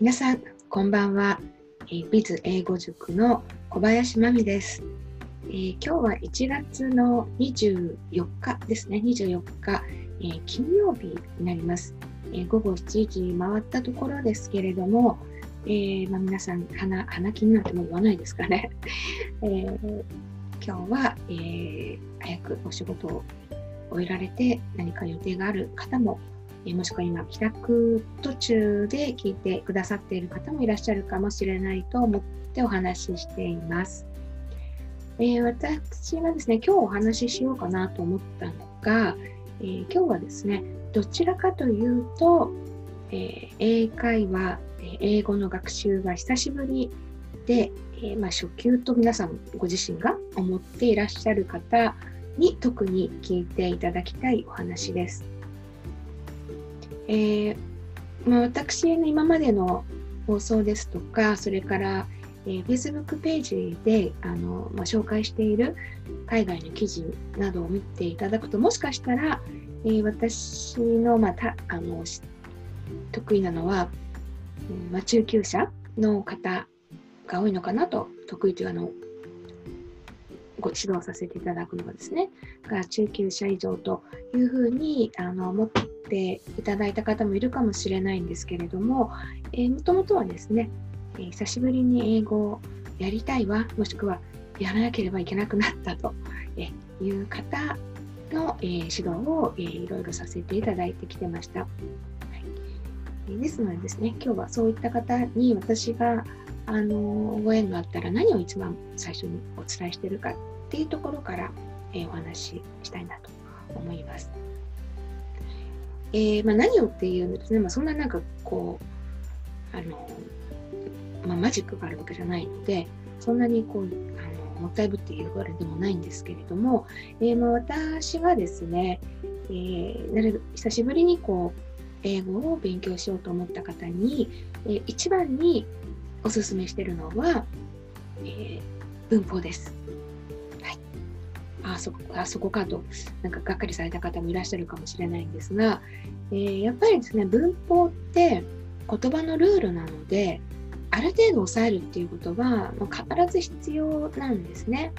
皆さん、こんばんは。えー、ビズ英語塾の小林真美です、えー、今日は1月の24日ですね。24日、えー、金曜日になります、え午後7時回ったところですけれども、えまあ、皆さん花、花金なんても言わないですかね。え今日は、え早くお仕事を終えられて何か予定がある方もえもしくは今帰宅途中で聞いてくださっている方もいらっしゃるかもしれないと思ってお話ししています。えー、私はですね、今日お話ししようかなと思ったのが、えー、今日はですね、どちらかというと、えー、英会話、英語の学習が久しぶりで、えまあ、初級と皆さんご自身が思っていらっしゃる方に特に聞いていただきたいお話です。えー、まあ、私の今までの放送ですとか、それから、えー、Facebook ページであの、まあ、紹介している海外の記事などを見ていただくと、もしかしたら、えー、私の,、ま、たあの得意なのは、まあ、中級者の方が多いのかなと、得意というあのご指導させていただくのはですね、が中級者以上というふうにあの思ってていただいた方もいるかもしれないんですけれども、えー、もともとはですね、えー、久しぶりに英語をやりたいわ、もしくはやらなければいけなくなったという方の、えー、指導を、えー、いろいろさせていただいてきてました。はい、ですのでですね、今日はそういった方に私があのご縁があったら何を一番最初にお伝えしてるかっていうところから、えー、お話ししたいなと思います。えー、まあ、何をっていうですね、まあ、そんななんかこうあの、まあ、マジックがあるわけじゃないのでそんなにこうあのもったいぶっていうわれでもないんですけれども、えー、まあ私がですね、えー、なる久しぶりにこう英語を勉強しようと思った方に、えー、一番におすすめしてるのは、え文法です。あそあそこかとなんかがっかりされた方もいらっしゃるかもしれないんですが、えー、やっぱりですね文法って言葉のルールなのである程度抑えるっていうことは、必ず必要なんですね。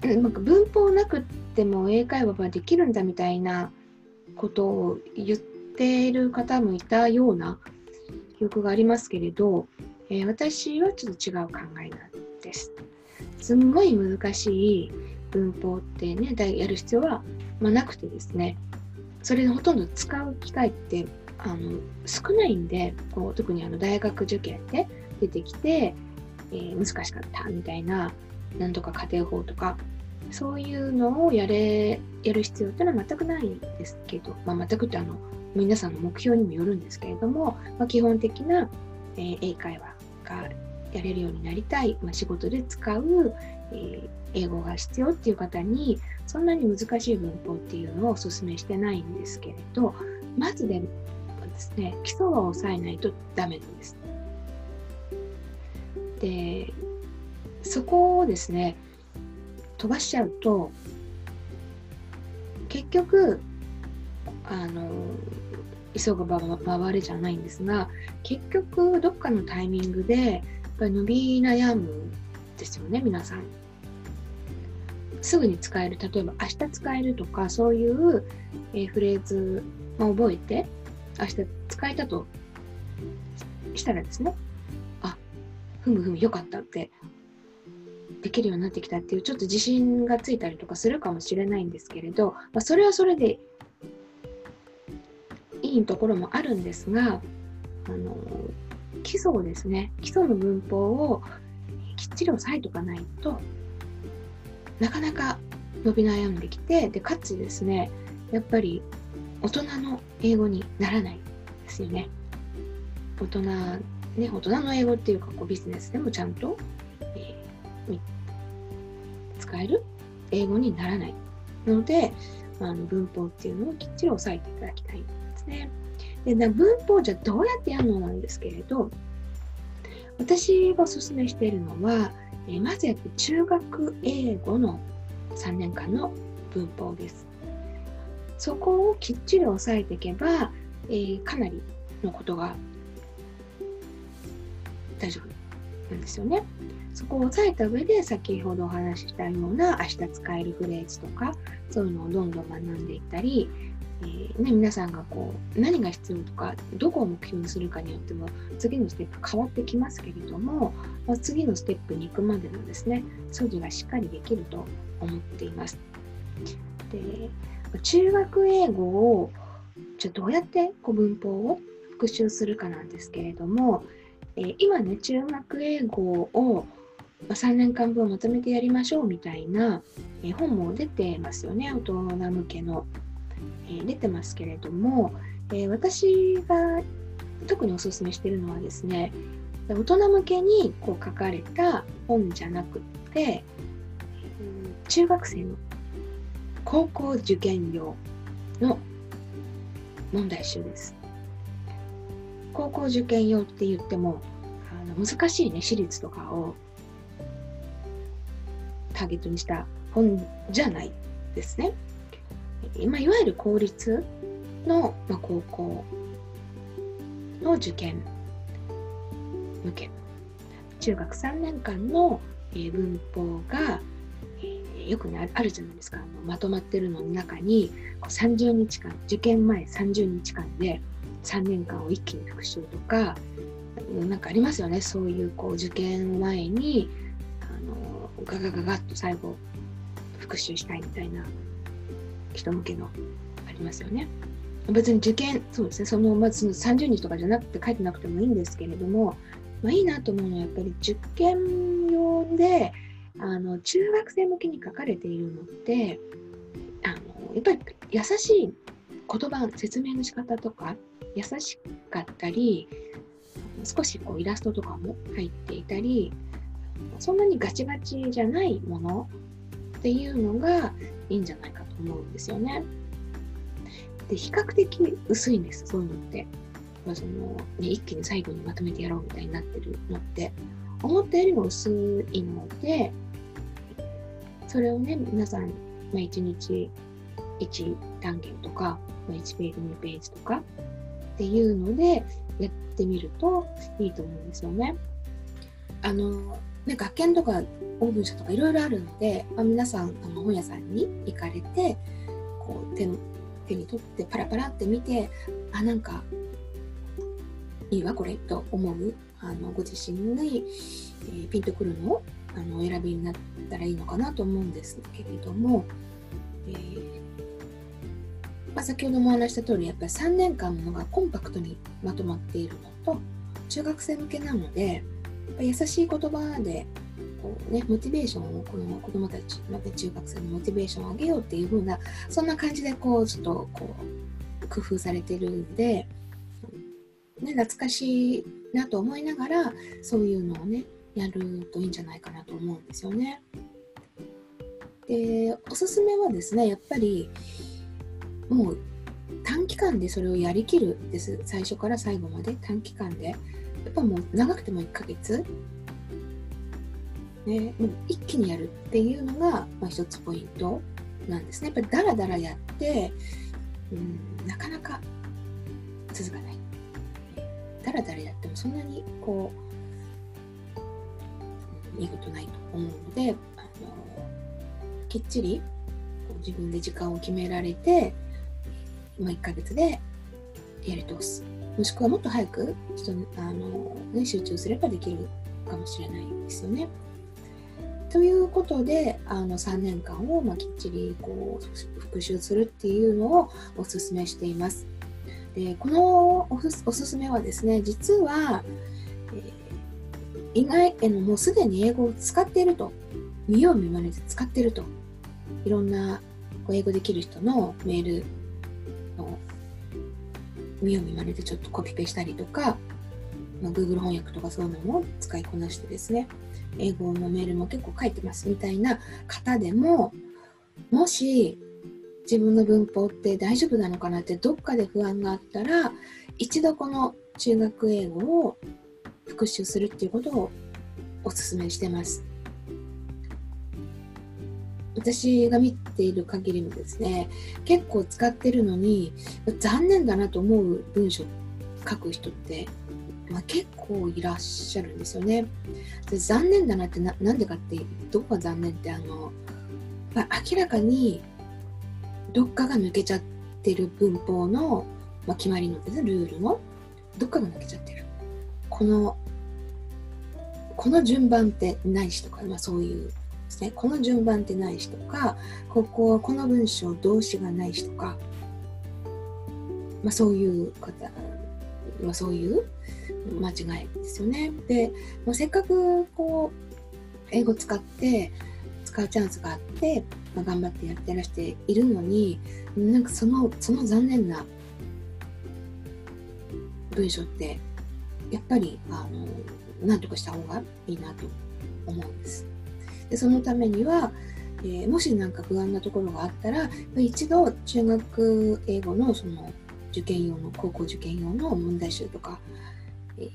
なんか文法なくっても英会話はできるんだみたいなことを言っている方もいたような記憶がありますけれど、えー、私はちょっと違う考えなんです。すんごい難しい文法ってねやる必要は、まあ、なくてですね。それでほとんど使う機会ってあの少ないんでこう特にあの大学受験で出てきて、えー、難しかったみたいななんとか家庭法とかそういうのをやれやる必要っていうのは全くないんですけど、まあ、全くってあの皆さんの目標にもよるんですけれども、まあ、基本的な、えー、英会話がやれるようになりたい、まあ、仕事で使う、英語が必要っていう方にそんなに難しい文法っていうのをお勧めしてないんですけれどまずでですね基礎は抑えないとダメなんです。でそこをですね飛ばしちゃうと結局あの急ぐば回れじゃないんですが結局どっかのタイミングでやっぱり伸び悩むんですよね皆さん。すぐに使える。例えば明日使えるとかそういう、え、フレーズを覚えて明日使えたとしたらですねあふむふむよかったってできるようになってきたっていうちょっと自信がついたりとかするかもしれないんですけれど、まあ、それはそれでいいところもあるんですがあの基礎をですね、基礎の文法をきっちり押さえておかないとなかなか伸び悩んできて、で、かつですね、やっぱり大人の英語にならないですよね。大人、ね、大人の英語っていうかこうビジネスでもちゃんと、えー、使える英語にならないので、あの文法っていうのをきっちり押さえていただきたいんですね。で文法じゃどうやってやるのなんですけれど私がおすすめしているのは、えまずやっぱ中学英語の3年間の文法です。そこをきっちり押さえていけば、えー、かなりのことが大丈夫なんですよね。そこを押さえた上で先ほどお話ししたような明日使えるフレーズとかそういうのをどんどん学んでいったり、えー、ね、皆さんがこう何が必要とかどこを目標にするかによっても次のステップ変わってきますけれども、まあ、次のステップに行くまでのですね掃除がしっかりできると思っています。で中学英語をじゃどうやってこう文法を復習するかなんですけれども、えー、今ね中学英語を3年間分まとめてやりましょうみたいな、えー、本も出てますよね大人向けの、えー、出てますけれども、え私が特におすすめしてるのはですね大人向けにこう書かれた本じゃなくって中学生の高校受験用の問題集です。高校受験用って言ってもあの難しいね私立とかをターゲットにした本じゃないですね。まあ、いわゆる公立の、まあ、高校の受験向け中学3年間の、えー、文法が、えー、よくねあるじゃないですかあのまとまってるのの中にこう30日間受験前30日間で3年間を一気に復習とかなんかありますよねそういうこう受験前にあのガガガガッと最後復習したいみたいな人向けのありますよね。別に受験、そうですね、その、まず30日とかじゃなくて書いてなくてもいいんですけれども、まあ、いいなと思うのはやっぱり受験用で、あの、中学生向けに書かれているのって、あの、やっぱり優しい言葉、説明の仕方とか、優しかったり、少しこうイラストとかも入っていたり、そんなにガチガチじゃないものっていうのがいいんじゃないか思うんですよね。で比較的薄いんですそういうのって。まあそのね、一気に最後にまとめてやろうみたいになってるのって思ったよりも薄いのでそれをね皆さん、まあ、1日1単元とか、まあ、1ページ2ページとかっていうのでやってみるといいと思うんですよね。あのね、学研とかオーブン社とかいろいろあるので、まあ、皆さんあの本屋さんに行かれてこう手手に取ってパラパラって見てあなんかいいわこれと思うあのご自身に、えー、ピンとくるのをあのお選びになったらいいのかなと思うんですけれども、えー、まあ、先ほどもお話した通りやっぱり3年間ものがコンパクトにまとまっているのと中学生向けなので優しい言葉でこう、ね、モチベーションをこの子どもたちまた中学生のモチベーションを上げようっていう風なそんな感じでこうちょっとこう工夫されてるんで、ね、懐かしいなと思いながらそういうのをねやるといいんじゃないかなと思うんですよね。でおすすめはですねやっぱりもう短期間でそれをやりきるです最初から最後まで短期間でやっぱもう長くても1ヶ月、ね、もう一気にやるっていうのが、まあ、一つポイントなんですね。やっぱりダラダラやって、うん、なかなか続かない。ダラダラやってもそんなにこう、いいことないと思うので、あのきっちり自分で時間を決められて、まあ、1ヶ月でやり通す。もしくはもっと早く人あの、ね、集中すればできるかもしれないですよね。ということであの3年間を、まあ、きっちりこう復習するっていうのをおすすめしています。でこのおすすめはですね実は、えー、意外へのもうすでに英語を使っていると見よう見まねで使っているといろんな英語できる人のメール見よう見まねでちょっとコピペしたりとか、まあ、Google 翻訳とかそういうのも使いこなしてですね、英語のメールも結構書いてますみたいな方でも、もし自分の文法って大丈夫なのかなってどっかで不安があったら、一度この中学英語を復習するっていうことをお勧めしてます。私が見ている限りもですね結構使ってるのに残念だなと思う文章書く人ってまあ、結構いらっしゃるんですよね。で残念だなってなんでかってどこが残念ってあの、まあ、明らかにどっかが抜けちゃってる文法の、まあ、決まりのです、ルールのどっかが抜けちゃってる。このこの順番ってないしとか、まあ、そういうですねこの順番ってないしとかこここの文章動詞がないしとか、まあ、そういう方、まあ、そういう間違いですよね。で、まあ、せっかくこう英語使って使うチャンスがあって、まあ、頑張ってやってらしているのになんかそのその残念な文章ってやっぱりあの何とかした方がいいなと思うんです。でそのためには、えー、もし何か不安なところがあったら一度中学英語のその受験用の高校受験用の問題集とか、え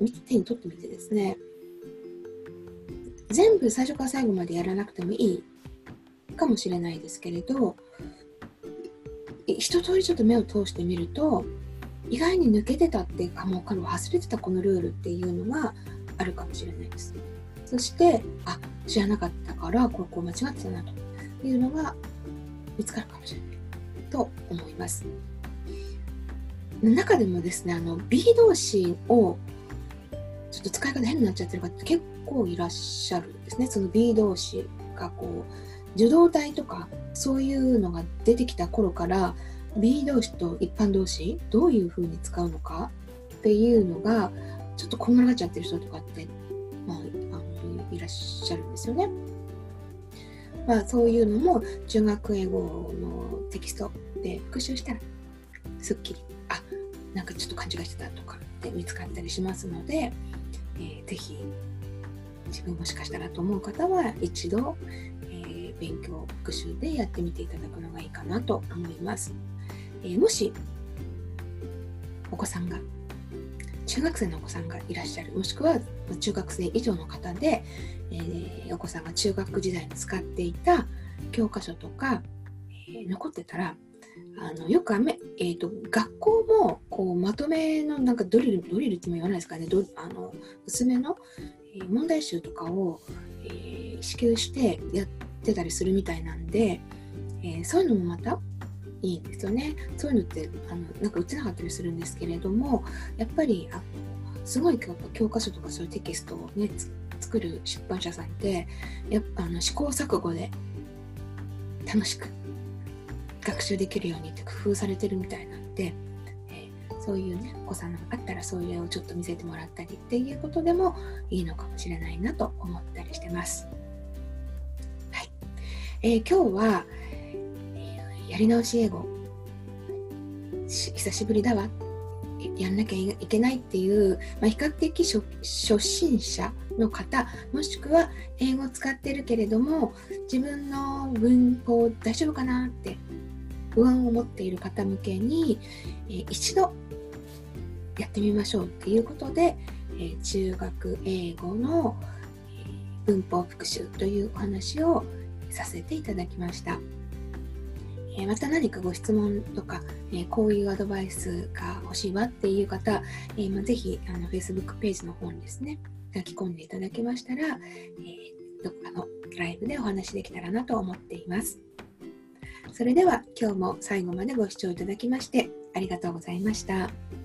ー、手に取ってみてですね全部最初から最後までやらなくてもいいかもしれないですけれど一通りちょっと目を通してみると意外に抜けてたっていうかもう彼は忘れてたこのルールっていうのがあるかもしれないです。そしてあ知らなかったからここ間違ってたなというのが見つかるかもしれないと思います。中でもですねあの B 動詞をちょっと使い方変になっちゃってる方結構いらっしゃるんですね。その B 動詞がこう受動体とかそういうのが出てきた頃から B 動詞と一般動詞どういうふうに使うのかっていうのがちょっとこんがらがっちゃってる人とかって、まあ、いらっしゃるんですよね。まあ、そういうのも中学英語のテキストで復習したらすっきりあなんかちょっと勘違いしてたとかって見つかったりしますので、えー、ぜひ自分もしかしたらと思う方は一度、えー、勉強復習でやってみていただくのがいいかなと思います。えー、もしお子さんが中学生のお子さんがいらっしゃるもしくは中学生以上の方で、えー、お子さんが中学時代に使っていた教科書とか、えー、残ってたらあのよくあめ、えーと、学校もこうまとめのなんかドリルドリルっても言わないですかね。どあの薄めの、問題集とかを、えー、支給してやってたりするみたいなんで、えー、そういうのもまたいいんですよね。そういうのってあのなんか売ってなかったりするんですけれどもやっぱりあすごい教科書とかそういうテキストをね作る出版社さんってやっぱあの試行錯誤で楽しく学習できるようにって工夫されてるみたいなんで、えー、そういうねお子さんがあったらそういう絵をちょっと見せてもらったりっていうことでもいいのかもしれないなと思ったりしてます。はい、えー、今日はやり直し英語久しぶりだわやんなきゃいけないっていう、まあ、比較的初心者の方もしくは英語を使ってるけれども自分の文法大丈夫かなって不安を持っている方向けに、えー、一度やってみましょうっていうことで、えー、中学英語の、文法復習というお話をさせていただきました。えまた何かご質問とか、えこういうアドバイスが欲しいわっていう方、えまあ、ぜひあの Facebook ページの方にですね、書き込んでいただけましたら、えどっかのライブでお話できたらなと思っています。それでは今日も最後までご視聴いただきましてありがとうございました。